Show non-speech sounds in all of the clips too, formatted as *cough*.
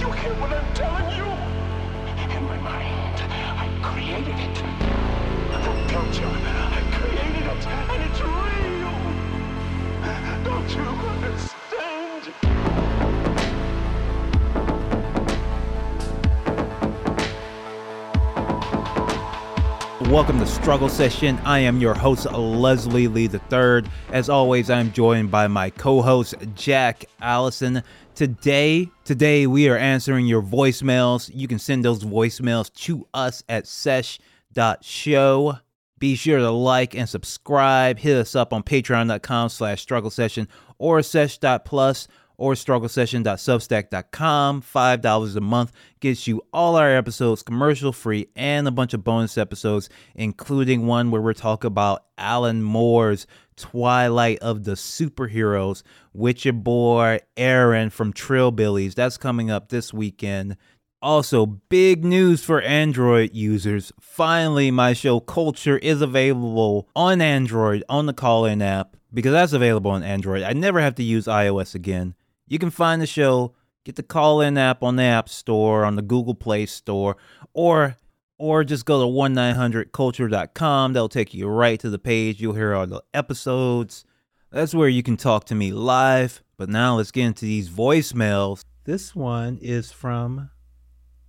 You hear what I'm telling you? In my mind, I created it. Told you, I created it, and it's real. Don't you understand? Welcome to Struggle Session. I am your host, Leslie Lee III. As always, I'm joined by my co-host, Jack Allison. Today, today we are answering your voicemails. You can send those voicemails to us at sesh.show. Be sure to like and subscribe. Hit us up on patreon.com slash struggle session or sesh.plus or strugglesession.substack.com. $5 a month gets you all our episodes commercial free and a bunch of bonus episodes, including one where we're talking about Alan Moore's Twilight of the Superheroes with your boy Aaron from Trillbillies. That's coming up this weekend. Also, big news for Android users. Finally, my show Culture is available on Android on the call in app because that's available on Android. I never have to use iOS again. You can find the show, get the call in app on the App Store, on the Google Play Store, or or just go to 1-900-culture.com. That'll take you right to the page. You'll hear all the episodes. That's where you can talk to me live. But now let's get into these voicemails. This one is from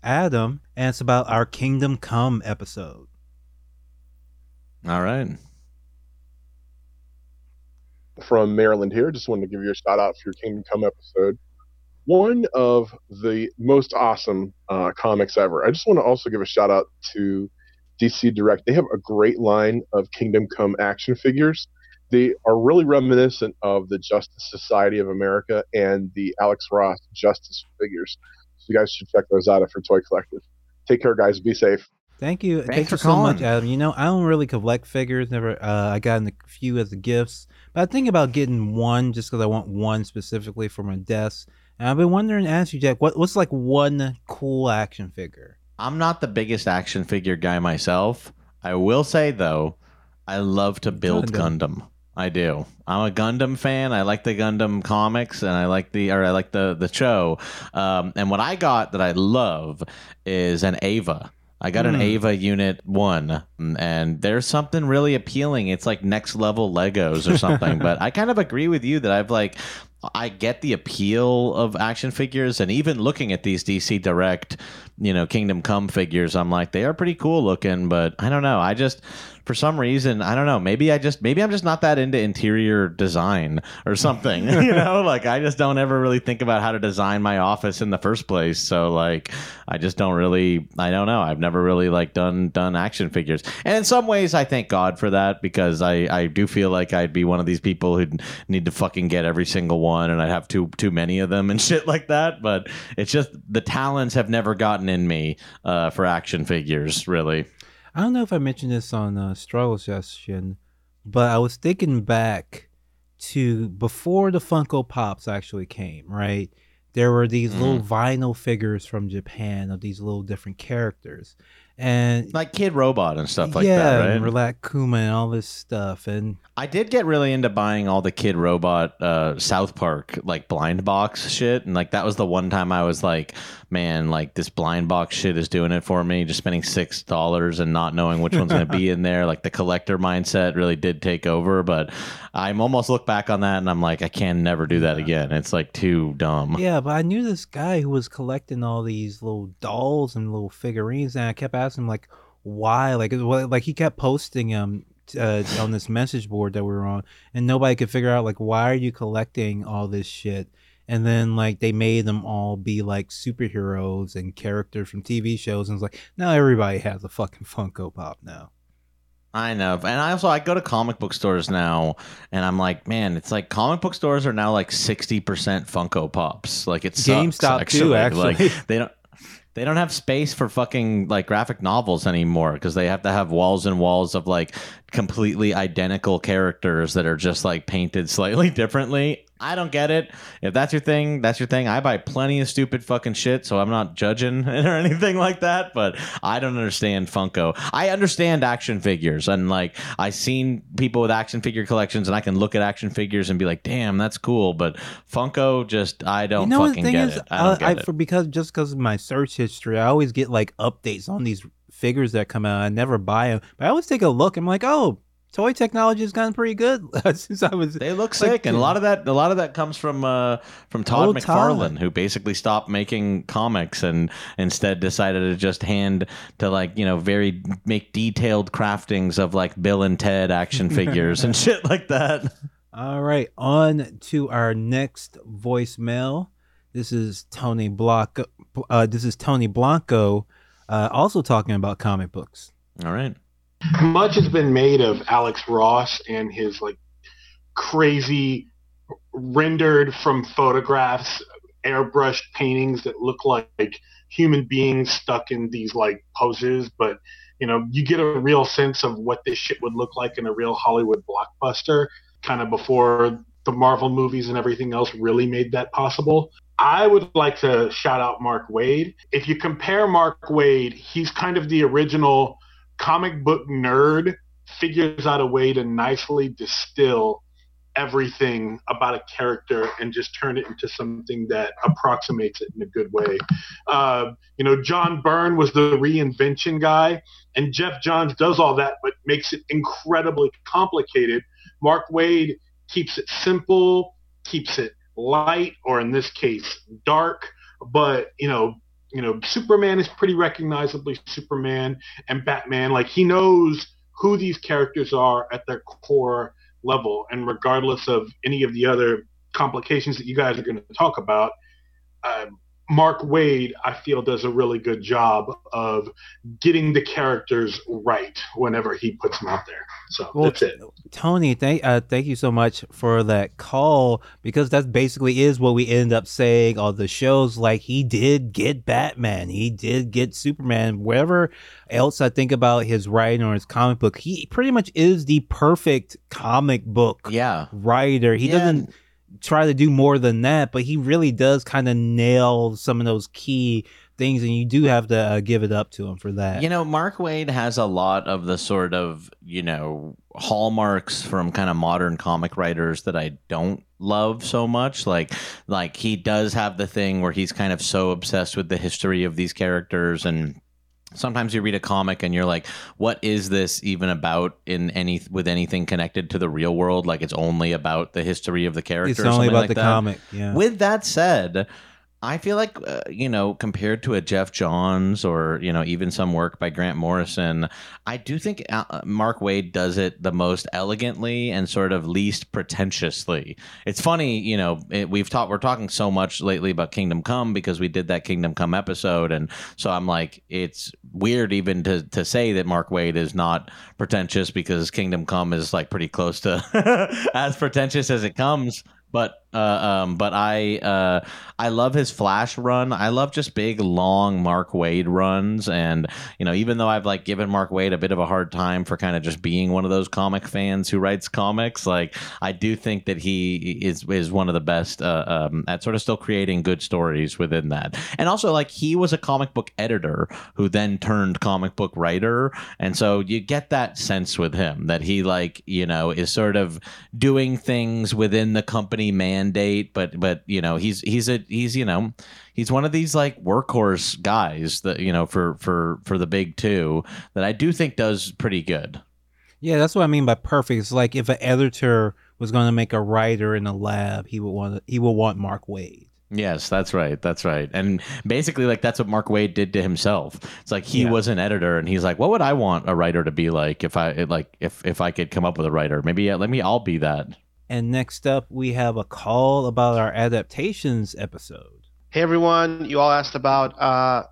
Adam, and it's about our Kingdom Come episode. All right. From Maryland here. Just wanted to give you a shout out for your Kingdom Come episode. One of the most awesome uh, comics ever. I just want to also give a shout out to DC Direct. They have a great line of Kingdom Come action figures. They are really reminiscent of the Justice Society of America and the Alex Ross Justice figures. So you guys should check those out if you're toy collectors. Take care, guys. Be safe. Thank you. Thanks Thank for you so much. Adam. You know, I don't really collect figures. Never. Uh, I got a few as the gifts, but I think about getting one just because I want one specifically for my desk. And I've been wondering, to ask you, Jack, what what's like one cool action figure? I'm not the biggest action figure guy myself. I will say though, I love to build Gundam. Gundam. I do. I'm a Gundam fan. I like the Gundam comics, and I like the or I like the the show. Um, and what I got that I love is an Eva. I got an Hmm. Eva Unit One, and there's something really appealing. It's like next level Legos or something. *laughs* but I kind of agree with you that I've like, I get the appeal of action figures, and even looking at these DC Direct, you know, Kingdom Come figures, I'm like, they are pretty cool looking. But I don't know. I just for some reason, I don't know. Maybe I just maybe I'm just not that into interior design or something. *laughs* you *laughs* know, like I just don't ever really think about how to design my office in the first place. So like I just don't really I don't know. I've never really like done done action figures. And in some ways I thank God for that because I I do feel like I'd be one of these people who need to fucking get every single one and I'd have too too many of them and *laughs* shit like that, but it's just the talents have never gotten in me uh, for action figures, really. I don't know if I mentioned this on uh, Struggle Session, but I was thinking back to before the Funko Pops actually came. Right, there were these little vinyl figures from Japan of these little different characters, and Like Kidrobot and stuff like yeah, that, right? and Rilakkuma and all this stuff, and I did get really into buying all the Kidrobot uh, South Park like blind box shit, and like that was the one time I was like, man, like this blind box shit is doing it for me. Just spending six dollars and not knowing which one's gonna be *laughs* in there, like the collector mindset really did take over. But I'm almost look back on that and I'm like, I can never do that again. It's like too dumb. Yeah, but I knew this guy who was collecting all these little dolls and little figurines, and I kept asking him like, why? Like, like he kept posting them uh, on this message board that we were on, and nobody could figure out like, why are you collecting all this shit? And then like they made them all be like superheroes and characters from TV shows, and it's like now everybody has a fucking Funko Pop now. I know, and I also I go to comic book stores now, and I'm like, man, it's like comic book stores are now like sixty percent Funko Pops. Like it's GameStop too, actually. Like *laughs* they don't. They don't have space for fucking like graphic novels anymore because they have to have walls and walls of like completely identical characters that are just like painted slightly *laughs* differently. I don't get it. If that's your thing, that's your thing. I buy plenty of stupid fucking shit, so I'm not judging *laughs* it or anything like that. But I don't understand Funko. I understand action figures, and like I've seen people with action figure collections, and I can look at action figures and be like, "Damn, that's cool." But Funko, just I don't you know fucking thing get is, it. I don't uh, I, it. for because just because of my search history, I always get like updates on these figures that come out. I never buy them, but I always take a look. I'm like, oh, toy technology has gotten pretty good *laughs* since I was. They look like, sick, and a lot of that, a lot of that comes from uh, from Todd McFarlane, Todd. who basically stopped making comics and instead decided to just hand to like you know very make detailed craftings of like Bill and Ted action *laughs* figures and shit like that. All right, on to our next voicemail. This is Tony Blanco. Uh, this is Tony Blanco, uh, also talking about comic books. All right, much has been made of Alex Ross and his like crazy rendered from photographs airbrushed paintings that look like human beings stuck in these like poses but you know you get a real sense of what this shit would look like in a real Hollywood blockbuster kind of before the Marvel movies and everything else really made that possible. I would like to shout out Mark Waid. If you compare Mark Waid, he's kind of the original comic book nerd, figures out a way to nicely distill everything about a character and just turn it into something that approximates it in a good way. Uh, you know, John Byrne was the reinvention guy, and Geoff Johns does all that, but makes it incredibly complicated. Mark Waid keeps it simple, keeps it light, or in this case, dark. But you know, you know, Superman is pretty recognizably Superman, and Batman, like he knows who these characters are at their core level, and regardless of any of the other complications that you guys are going to talk about, uh, Mark Waid, I feel, does a really good job of getting the characters right whenever he puts them out there. So Well, that's it. Tony, thank uh, thank you so much for that call because that basically is what we end up saying on the shows. Like he did get Batman, he did get Superman. Wherever else I think about his writing or his comic book, he pretty much is the perfect comic book yeah, writer. He Yeah. doesn't try to do more than that, but he really does kind of nail some of those key things, and you do have to uh, give it up to him for that. You know, Mark Waid has a lot of the sort of, you know, hallmarks from kind of modern comic writers that I don't love so much. Like like he does have the thing where he's kind of so obsessed with the history of these characters and sometimes you read a comic and you're like what is this even about in any with anything connected to the real world like it's only about the history of the character it's only about like the that. comic. Yeah. With that said, I feel like uh, you know, compared to a Geoff Johns or you know even some work by Grant Morrison, I do think uh, Mark Waid does it the most elegantly and sort of least pretentiously. It's funny, you know, it, we've talked we're talking so much lately about Kingdom Come because we did that Kingdom Come episode, and so I'm like, it's weird even to to say that Mark Waid is not pretentious because Kingdom Come is like pretty close to *laughs* as pretentious as it comes. But uh, um, but I uh, I love his Flash run. I love just big long Mark Waid runs, and you know even though I've like given Mark Waid a bit of a hard time for kind of just being one of those comic fans who writes comics, like I do think that he is is one of the best uh, um, at sort of still creating good stories within that. And also like he was a comic book editor who then turned comic book writer, and so you get that sense with him that he like you know is sort of doing things within the company mandate but but you know he's he's a he's you know he's one of these like workhorse guys that you know for for for the big two that i do think does pretty good Yeah, that's what I mean by perfect. It's like if an editor was going to make a writer in a lab, he would want he would want Mark Waid. yes that's right that's right and basically like that's what mark waid did to himself it's like he Yeah. was an editor and he's like what would i want a writer to be like if i like if if i could come up with a writer maybe uh, let me i'll be that And next up, we have a call about our adaptations episode. Hey everyone, you all asked about uh,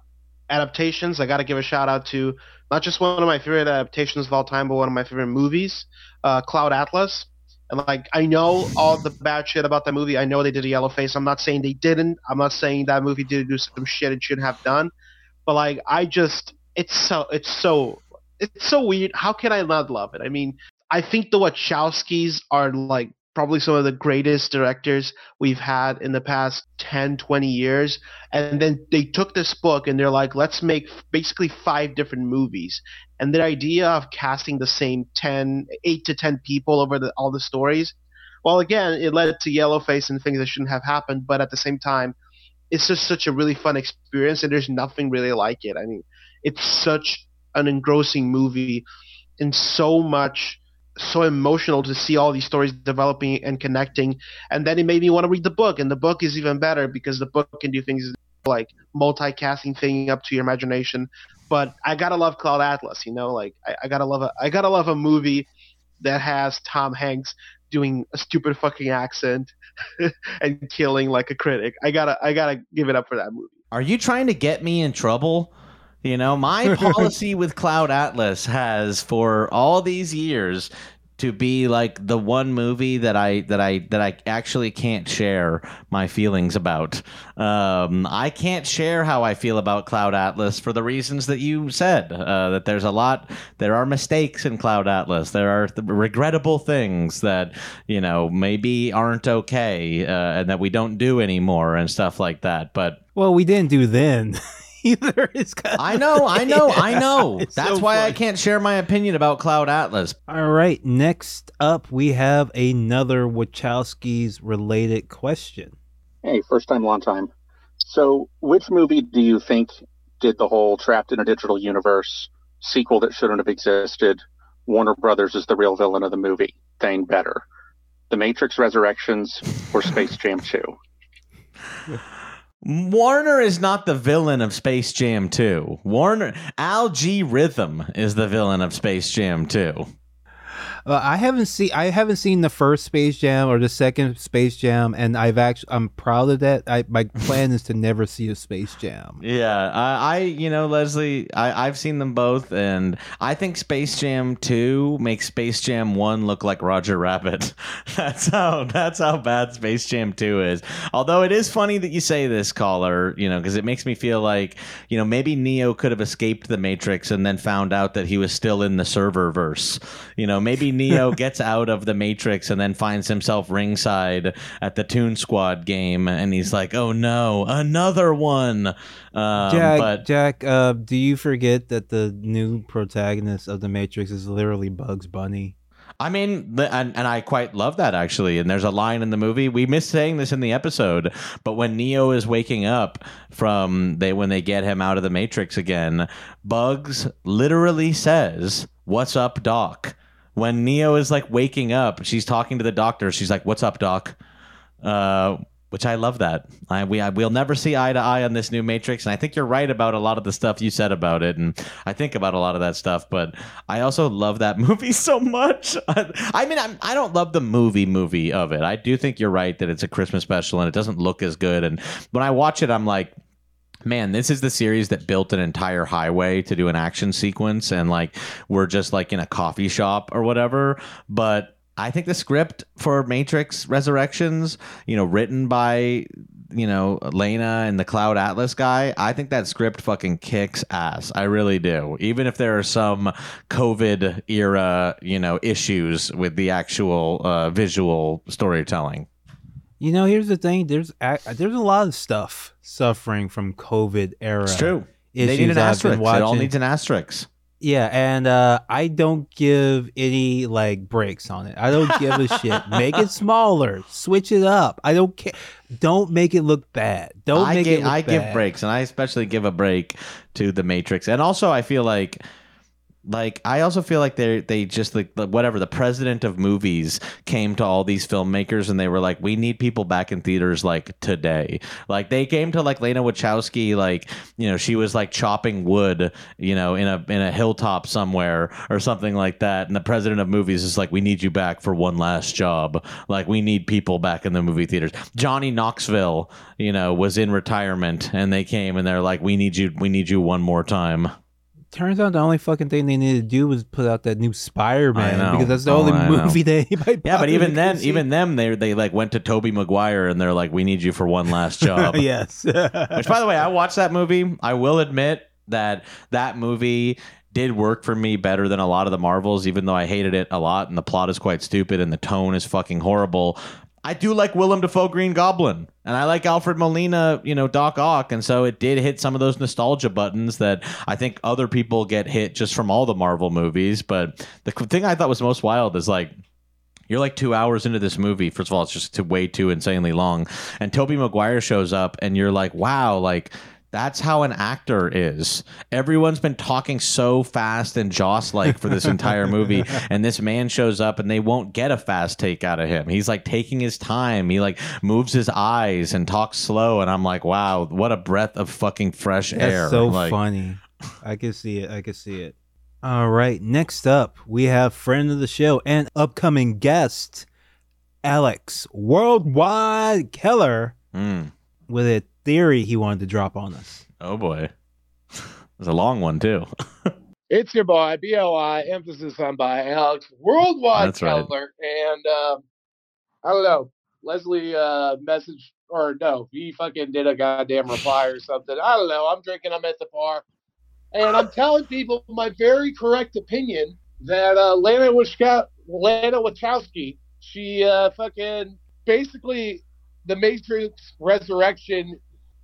adaptations. I got to give a shout out to not just one of my favorite adaptations of all time, but one of my favorite movies, uh, Cloud Atlas. And like, I know all the bad shit about that movie. I know they did a yellow face. I'm not saying they didn't. I'm not saying that movie did do some shit it shouldn't have done. But like, I just, it's so, it's so, it's so weird. How can I not love it? I mean, I think the Wachowskis are like probably some of the greatest directors we've had in the past 10, 20 years. And then they took this book and they're like, let's make basically five different movies. And their idea of casting the same 10, 8 to 10 people over the, all the stories, well, again, it led to Yellowface and things that shouldn't have happened. But at the same time, it's just such a really fun experience and there's nothing really like it. I mean, it's such an engrossing movie and so much so emotional to see all these stories developing and connecting. And then it made me want to read the book and the book is even better because the book can do things like multicasting thing up to your imagination. But i gotta love cloud atlas you know like i, I gotta love a i gotta love a movie that has tom hanks doing a stupid fucking accent *laughs* and killing like a critic. I gotta i gotta give it up for that movie. Are you trying to get me in trouble? You know, my *laughs* policy with Cloud Atlas has for all these years to be like the one movie that I that I that I actually can't share my feelings about. Um, I can't share how I feel about Cloud Atlas for the reasons that you said. Uh, that there's a lot, there are mistakes in Cloud Atlas. There are th- regrettable things that you know maybe aren't okay uh, and that we don't do anymore and stuff like that. But Well, we didn't do then *laughs* *laughs* either. It's kind of- I know, I know, *laughs* I know. That's so why I can't share my opinion about Cloud Atlas. All right, next up we have another Wachowskis related question. Hey, first time, long time. So, which movie do you think did the whole trapped in a digital universe sequel that shouldn't have existed? Warner Brothers is the real villain of the movie thing better. The Matrix Resurrections or Space Jam 2? *laughs* Warner is not the villain of Space Jam 2. Warner Al G Rhythm is the villain of Space Jam 2. Uh, I haven't seen I haven't seen the first Space Jam or the second Space Jam, and I've actually I'm proud of that. I, my *laughs* plan is to never see a Space Jam. Yeah, I, I you know, Leslie, I, I've seen them both, and I think Space Jam 2 makes Space Jam 1 look like Roger Rabbit. *laughs* That's how that's how bad Space Jam 2 is. Although it is funny that you say this, caller, you know, because it makes me feel like, you know, maybe Neo could have escaped the Matrix and then found out that he was still in the Serververse. You know, maybe *laughs* Neo gets out of the Matrix and then finds himself ringside at the Toon Squad game, and he's like, "Oh no, another one." Um, Jack, but Jack, uh, do you forget that the new protagonist of the Matrix is literally Bugs Bunny? I mean, and, and I quite love that actually. And there's a line in the movie. We missed saying this in the episode, but when Neo is waking up from they when they get him out of the Matrix again, Bugs literally says, "What's up, Doc?" When Neo is like waking up, she's talking to the doctor. She's like, "What's up, Doc?" Uh, which I love that. I, we I, we'll never see eye to eye on this new Matrix, and I think you're right about a lot of the stuff you said about it, and I think about a lot of that stuff. But I also love that *laughs* movie so much. I mean, I'm, I don't love the movie movie of it. I do think you're right that it's a Christmas special and it doesn't look as good. And when I watch it, I'm like. Man, this is the series that built an entire highway to do an action sequence, and like we're just like in a coffee shop or whatever. But I think the script for Matrix Resurrections, you know, written by you know Lana and the Cloud Atlas guy, I think that script fucking kicks ass. I really do. Even if there are some COVID era, you know, issues with the actual uh, visual storytelling. You know, here's the thing. There's there's a lot of stuff suffering from COVID era. It's true. They need an I've asterisk. It all needs an asterisk. Yeah, and uh, I don't give any like breaks on it. I don't give a *laughs* shit. Make it smaller. Switch it up. I don't care. Don't make it look bad. Don't I make give, it look I give breaks, and I especially give a break to the Matrix, and also I feel like. Like I also feel like they they just like whatever the president of movies came to all these filmmakers and they were like we need people back in theaters like today. Like they came to like Lana Wachowski like you know she was like chopping wood you know in a in a hilltop somewhere or something like that. And the president of movies is like we need you back for one last job. Like we need people back in the movie theaters. Johnny Knoxville you know was in retirement and they came and they're like we need you we need you one more time Turns out the only fucking thing they needed to do was put out that new Spider-Man because that's the Oh, only I know. movie *laughs* they. might Yeah, but even then, see. even them, they they like went to Tobey Maguire and they're like, "We need you for one last *laughs* job." yes. *laughs* Which, by the way, I watched that movie. I will admit that that movie did work for me better than a lot of the Marvels, even though I hated it a lot and the plot is quite stupid and the tone is fucking horrible. I do like Willem Dafoe Green Goblin, and I like Alfred Molina, you know, Doc Ock, and so it did hit some of those nostalgia buttons that I think other people get hit just from all the Marvel movies. But the thing I thought was most wild is like you're like two hours into this movie. First of all, it's just way too insanely long. And Tobey Maguire shows up, and you're like, wow, like that's how an actor is. Everyone's been talking so fast and Joss like for this entire movie, *laughs* and this man shows up and they won't get a fast take out of him. He's like taking his time. He like moves his eyes and talks slow, and I'm like, wow, what a breath of fucking fresh That's air. so Like, funny. I can see it. I can see it. All right. Next up, we have friend of the show and upcoming guest, Alex Worldwide Keller, mm, with a theory he wanted to drop on us. oh boy, *laughs* it's a long one too. *laughs* It's your boy, BOI, emphasis on by Alex, worldwide That's right. And um, I don't know, Leslie uh, message or no, he fucking did a goddamn reply or something. I don't know. I'm drinking, I'm at the bar. And I'm telling people my very correct opinion that uh, Lana, Wachowski, Lana Wachowski, she uh, fucking basically the Matrix Resurrection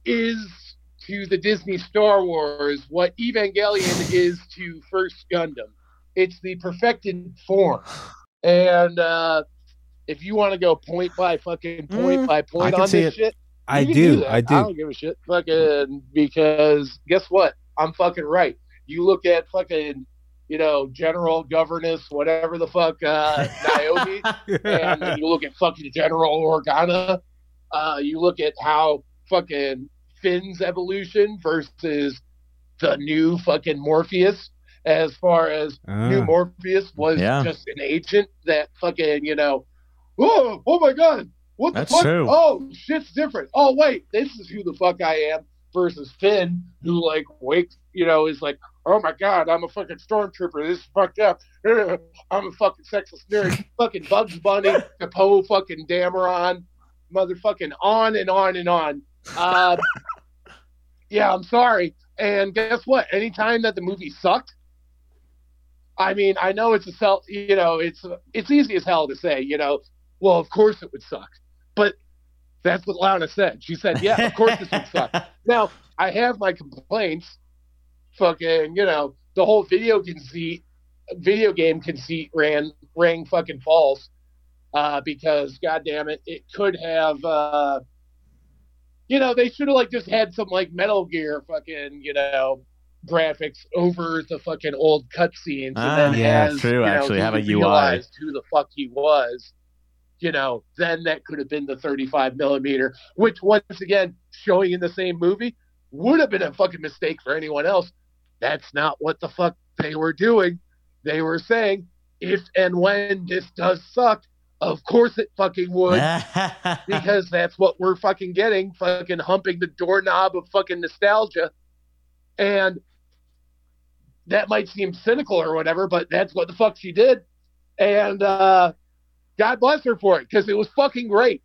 is to the Disney Star Wars what Evangelion is to First Gundam. It's the perfected form. And uh, if you want to go point by fucking point Mm, by I point on this it. shit, I do. that. I I do. don't give a shit. Fucking because guess what? I'm fucking right. You look at fucking, you know, general governess, whatever the fuck, uh, *laughs* Naomi, and you look at fucking General Organa. Uh, you look at how fucking Finn's evolution versus the new fucking Morpheus. As far as new Ah. Morpheus was Yeah. just an agent that fucking, you know, oh, oh my god, what the That's fuck? true. Oh, shit's different. Oh wait, this is who the fuck I am versus Finn, who like wakes, you know, is like, oh my god, I'm a fucking stormtrooper. This is fucked up. *laughs* I'm a fucking sexless nerd. *laughs* fucking Bugs Bunny, Poe, fucking Dameron, motherfucking on and on and on. Um, yeah, I'm sorry. And guess what? Anytime that the movie sucked, I mean, I know it's a self, you know, it's it's easy as hell to say, you know, well, of course it would suck, but that's what Lana said. She said, yeah, of course this would suck. *laughs* Now, I have my complaints. Fucking, you know, the whole video conceit, video game conceit ran rang fucking false. Uh, because god damn it, it could have uh you know, they should have like just had some like Metal Gear fucking, you know, graphics over the fucking old cutscenes and Ah, then yeah, as, true, you know, actually, have a UI. who the fuck he was you know, then that could have been the 35 millimeter, which once again, showing in the same movie would have been a fucking mistake for anyone else. That's not what the fuck they were doing. They were saying, if and when this does suck, of course it fucking would, *laughs* because that's what we're fucking getting, fucking humping the doorknob of fucking nostalgia. And that might seem cynical or whatever, but that's what the fuck she did. And uh God bless her for it because it was fucking great.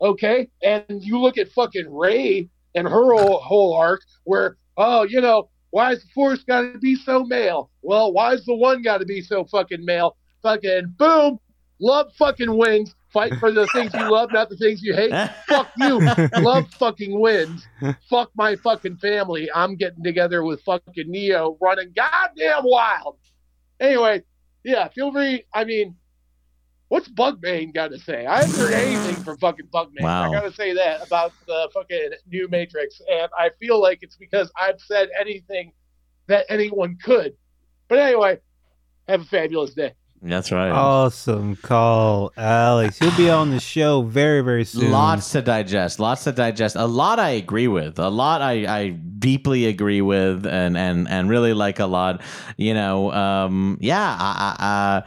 Okay, and you look at fucking Rey and her whole, whole arc, where oh, you know, why is the force got to be so male? Well, why is the one got to be so fucking male? Fucking boom, love fucking wins. Fight for the things you love, not the things you hate. Fuck you. *laughs* Love fucking wins. Fuck my fucking family. I'm getting together with fucking Neo, running goddamn wild. Anyway, yeah, feel free. I mean, what's Bugman got to say? I haven't heard anything from fucking Bugman. Wow. I got to say that about the fucking new Matrix, and I feel like it's because I've said anything that anyone could. But anyway, have a fabulous day. That's right. Awesome call, Alex. He'll be on the show very, very soon. Lots to digest. Lots to digest. A lot I agree with. A lot I, I deeply agree with, and and and really like a lot. You know, um, yeah. I, I, I,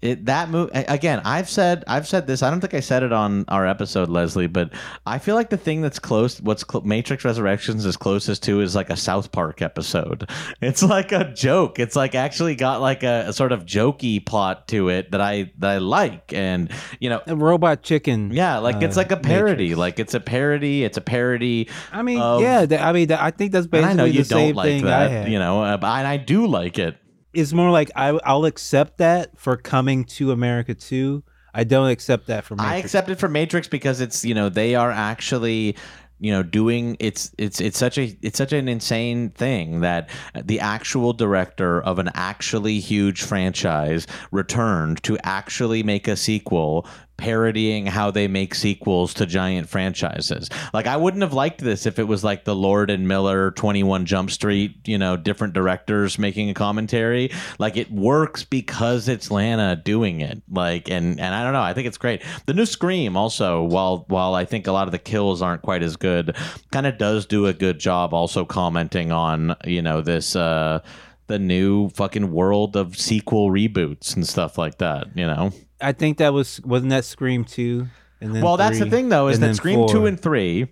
It that movie again. I've said I've said this. I don't think I said it on our episode, Leslie, but I feel like the thing that's close, what's cl- Matrix Resurrections is closest to, is like a South Park episode. *laughs* It's like a joke. It's like actually got like a, a sort of jokey plot to it that I that I like, and you know, A robot chicken. yeah, like it's uh, like a parody. Matrix. Like it's a parody. It's a parody. I mean, of- yeah. That, I mean, that, I think that's basically I know you the same don't like thing I that, had. you know, uh, but- and I do like it. It's more like I, I'll accept that for coming to America too. I don't accept that for Matrix. I accept it for Matrix because it's you know they are actually you know doing it's it's it's such a it's such an insane thing that the actual director of an actually huge franchise returned to actually make a sequel parodying how they make sequels to giant franchises. Like I wouldn't have liked this if it was like the Lord and Miller 21 Jump Street, you know, different directors making a commentary. Like it works because it's Lana doing it. Like and and I don't know, I think it's great. The new Scream also while while I think a lot of the kills aren't quite as good, kind of does do a good job also commenting on, you know, this uh the new fucking world of sequel reboots and stuff like that, you know. I think that was wasn't that Scream two, and then Well, that's the thing, though, is that Scream 2 and 3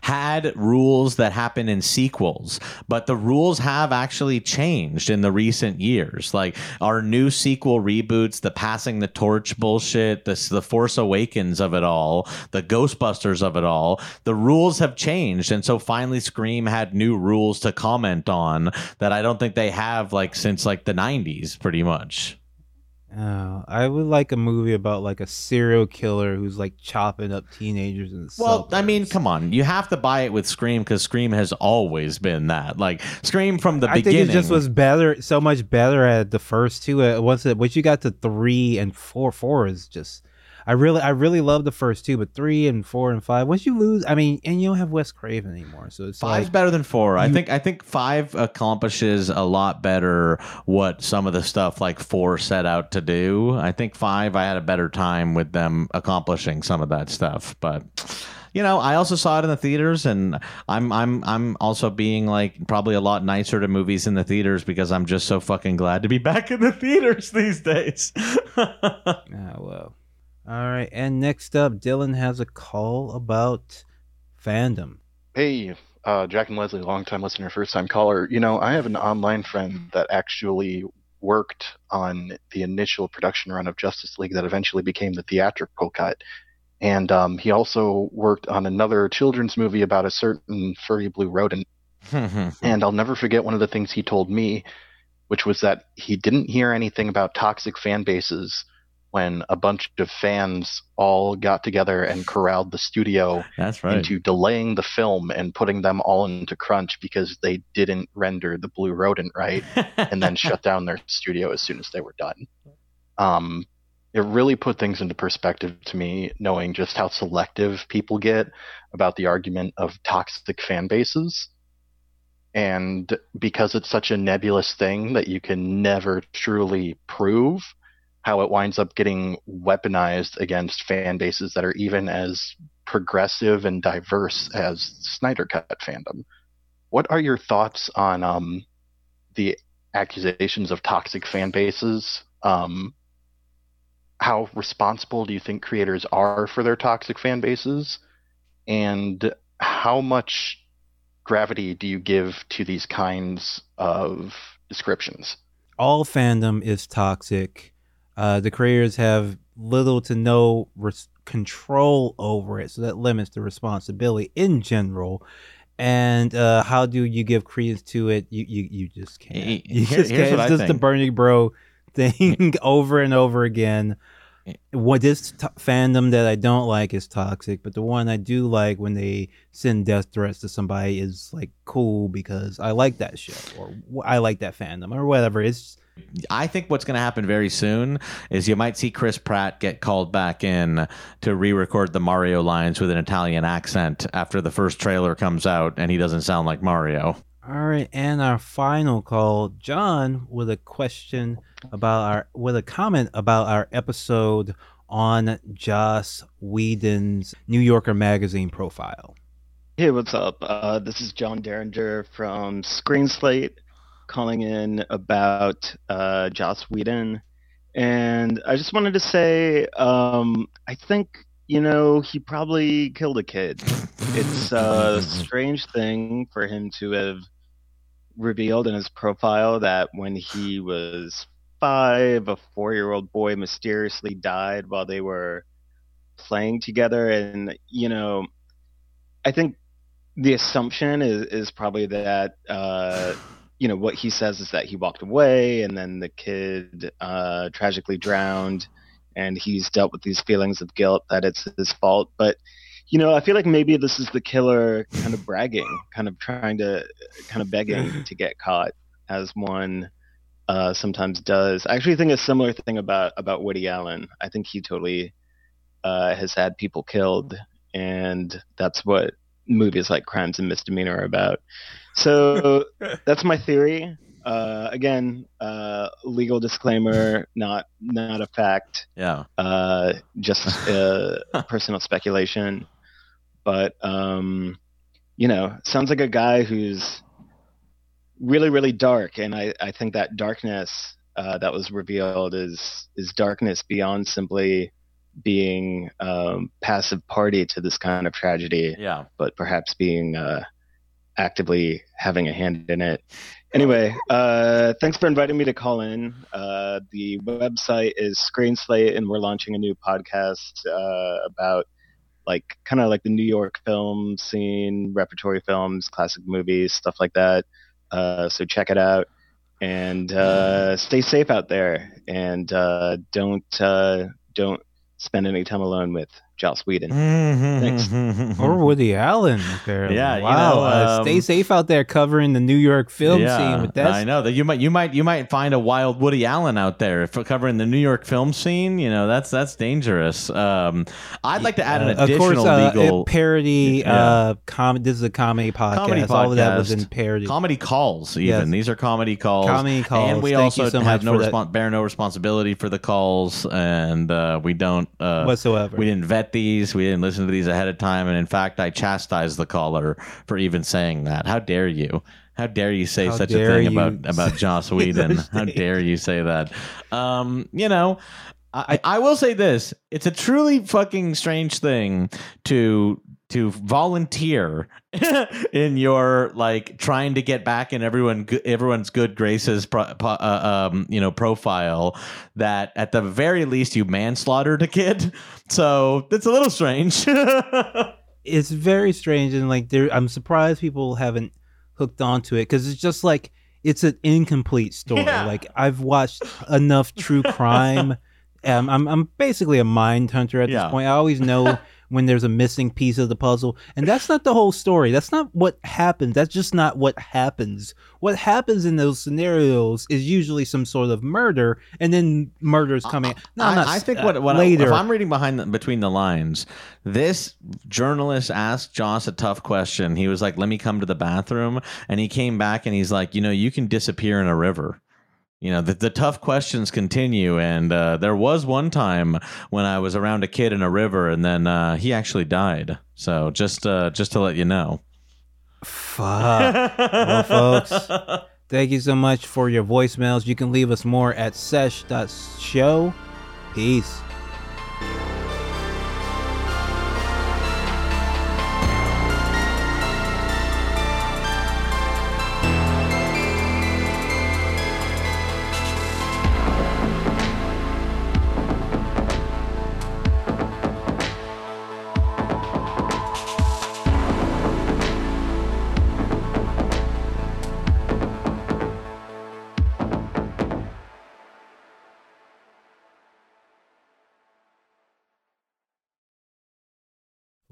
had rules that happen in sequels, but the rules have actually changed in the recent years. Like our new sequel reboots, the passing the torch bullshit, the, the Force Awakens of it all, the Ghostbusters of it all, the rules have changed. And so finally, Scream had new rules to comment on that I don't think they have like since like the 90s, pretty much. Oh, I would like a movie about like a serial killer who's like chopping up teenagers and the Well, I mean, come on. You have to buy it with Scream because Scream has always been that. Like Scream from the I beginning. think it just was better, so much better at the first two. Uh, Once it, once you got to three and four, four is just. I really, I really love the first two, but three and four and five. Once you lose, I mean, and you don't have Wes Craven anymore, so it's Five's like better than four. I think I think five accomplishes a lot better what some of the stuff like four set out to do. I think five I had a better time with them accomplishing some of that stuff. But you know, I also saw it in the theaters and I'm I'm I'm also being like probably a lot nicer to movies in the theaters because I'm just so fucking glad to be *laughs* back in the theaters these days. *laughs* All right. And next up, Dylan has a call about fandom. Hey, uh, Jack and Leslie, longtime listener, first time caller. You know, I have an online friend that actually worked on the initial production run of Justice League that eventually became the theatrical cut. And um, he also worked on another children's movie about a certain furry blue rodent. *laughs* And I'll never forget one of the things he told me, which was that he didn't hear anything about toxic fan bases when a bunch of fans all got together and corralled the studio right. into delaying the film and putting them all into crunch because they didn't render the blue rodent right *laughs* and then shut down their studio as soon as they were done. Um, it really put things into perspective to me, knowing just how selective people get about the argument of toxic fan bases. And because it's such a nebulous thing that you can never truly prove, how it winds up getting weaponized against fan bases that are even as progressive and diverse as Snyder Cut fandom. What are your thoughts on um, the accusations of toxic fan bases? Um, how responsible do you think creators are for their toxic fan bases? And how much gravity do you give to these kinds of descriptions? All fandom is toxic. Uh, the creators have little to no res- control over it, so that limits the responsibility in general. And uh, how do you give credence to it? You you, you just can't. You here- just can't. It's just the. Bernie Bro thing *laughs* over and over again. What this t- fandom that I don't like is toxic, but the one I do like when they send death threats to somebody is like cool because I like that show or I like that fandom or whatever. It's I think what's going to happen very soon is you might see Chris Pratt get called back in to re-record the Mario lines with an Italian accent after the first trailer comes out and he doesn't sound like Mario. All right, and our final call, John, with a question about our with a comment about our episode on Joss Whedon's New Yorker magazine profile. Hey, what's up? Uh, this is John Derringer from Screen Slate calling in about uh, Joss Whedon And I just wanted to say, um, I think you know he probably killed a kid. It's a strange thing for him to have revealed in his profile that when he was five, a four-year-old boy mysteriously died while they were playing together, and you know, I think the assumption is is probably that uh, you know what he says is that he walked away and then the kid uh, tragically drowned and he's dealt with these feelings of guilt that it's his fault. But you know i feel like maybe this is the killer kind of bragging kind of trying to kind of begging *laughs* to get caught as one uh, sometimes does. I actually think a similar thing about about woody allen. I think he totally uh, has had people killed and that's what movies like Crimes and Misdemeanor are about. So *laughs* that's my theory. Uh, again, uh, legal disclaimer, not not a fact. Yeah. Uh, just *laughs* uh, personal speculation. But um, you know, sounds like a guy who's really really dark, and I I think that darkness uh, that was revealed is is darkness beyond simply being um, passive party to this kind of tragedy. Yeah. But perhaps being uh, actively having a hand in it. Anyway, uh, thanks for inviting me to call in. Uh, the website is Screen Slate, and we're launching a new podcast uh, about like kind of like the New York film scene, repertory films, classic movies, stuff like that. Uh, so check it out and uh, stay safe out there, and uh, don't don't spend any time alone with Joss Whedon. Thanks. or Woody Allen. Apparently. Yeah, you wow. know, uh, stay um, safe out there covering the New York film scene with that. I know that you might you might you might find a wild Woody Allen out there for covering the New York film scene. You know that's that's dangerous. Um, I'd like to add an Uh, of additional course, uh, legal a parody. Yeah. Uh, com- this is a comedy podcast. comedy All of that was in parody. Comedy calls, even Yes. these are comedy calls. Comedy calls. and we Thank also so have no for bear no responsibility for the calls, and uh, we don't uh, Whatsoever. We didn't vet these. We didn't listen to these ahead of time, and in fact, I chastised the caller for even saying that. How dare you? How dare you say How such a thing about *laughs* about Joss Whedon? How dare you say that? Um, you know, I, I will say this: it's a truly fucking strange thing to to volunteer *laughs* in your like trying to get back in everyone everyone's good graces pro, uh, um you know profile that at the very least you manslaughtered a kid. So it's a little strange. *laughs* It's very strange and like there i'm surprised people haven't hooked onto it because it's just like it's an incomplete story. Yeah. like i've watched enough true crime. *laughs* Um, I'm, I'm basically a mind hunter at Yeah. this point. I always know when there's a missing piece of the puzzle. And that's not the whole story. That's not what happens. That's just not what happens. What happens in those scenarios is usually some sort of murder and then murders coming. No, I, not I think uh, what, what I- later. if I'm reading behind the, between the lines, this journalist asked Joss a tough question. He was like, "Let me come to the bathroom," and he came back and he's like, "You know, you can disappear in a river." You know, the, the tough questions continue. And uh, there was one time when I was around a kid in a river, and then uh, he actually died. So just uh, just to let you know. Fuck. well, folks, thank you so much for your voicemails. You can leave us more at sesh.show. Peace.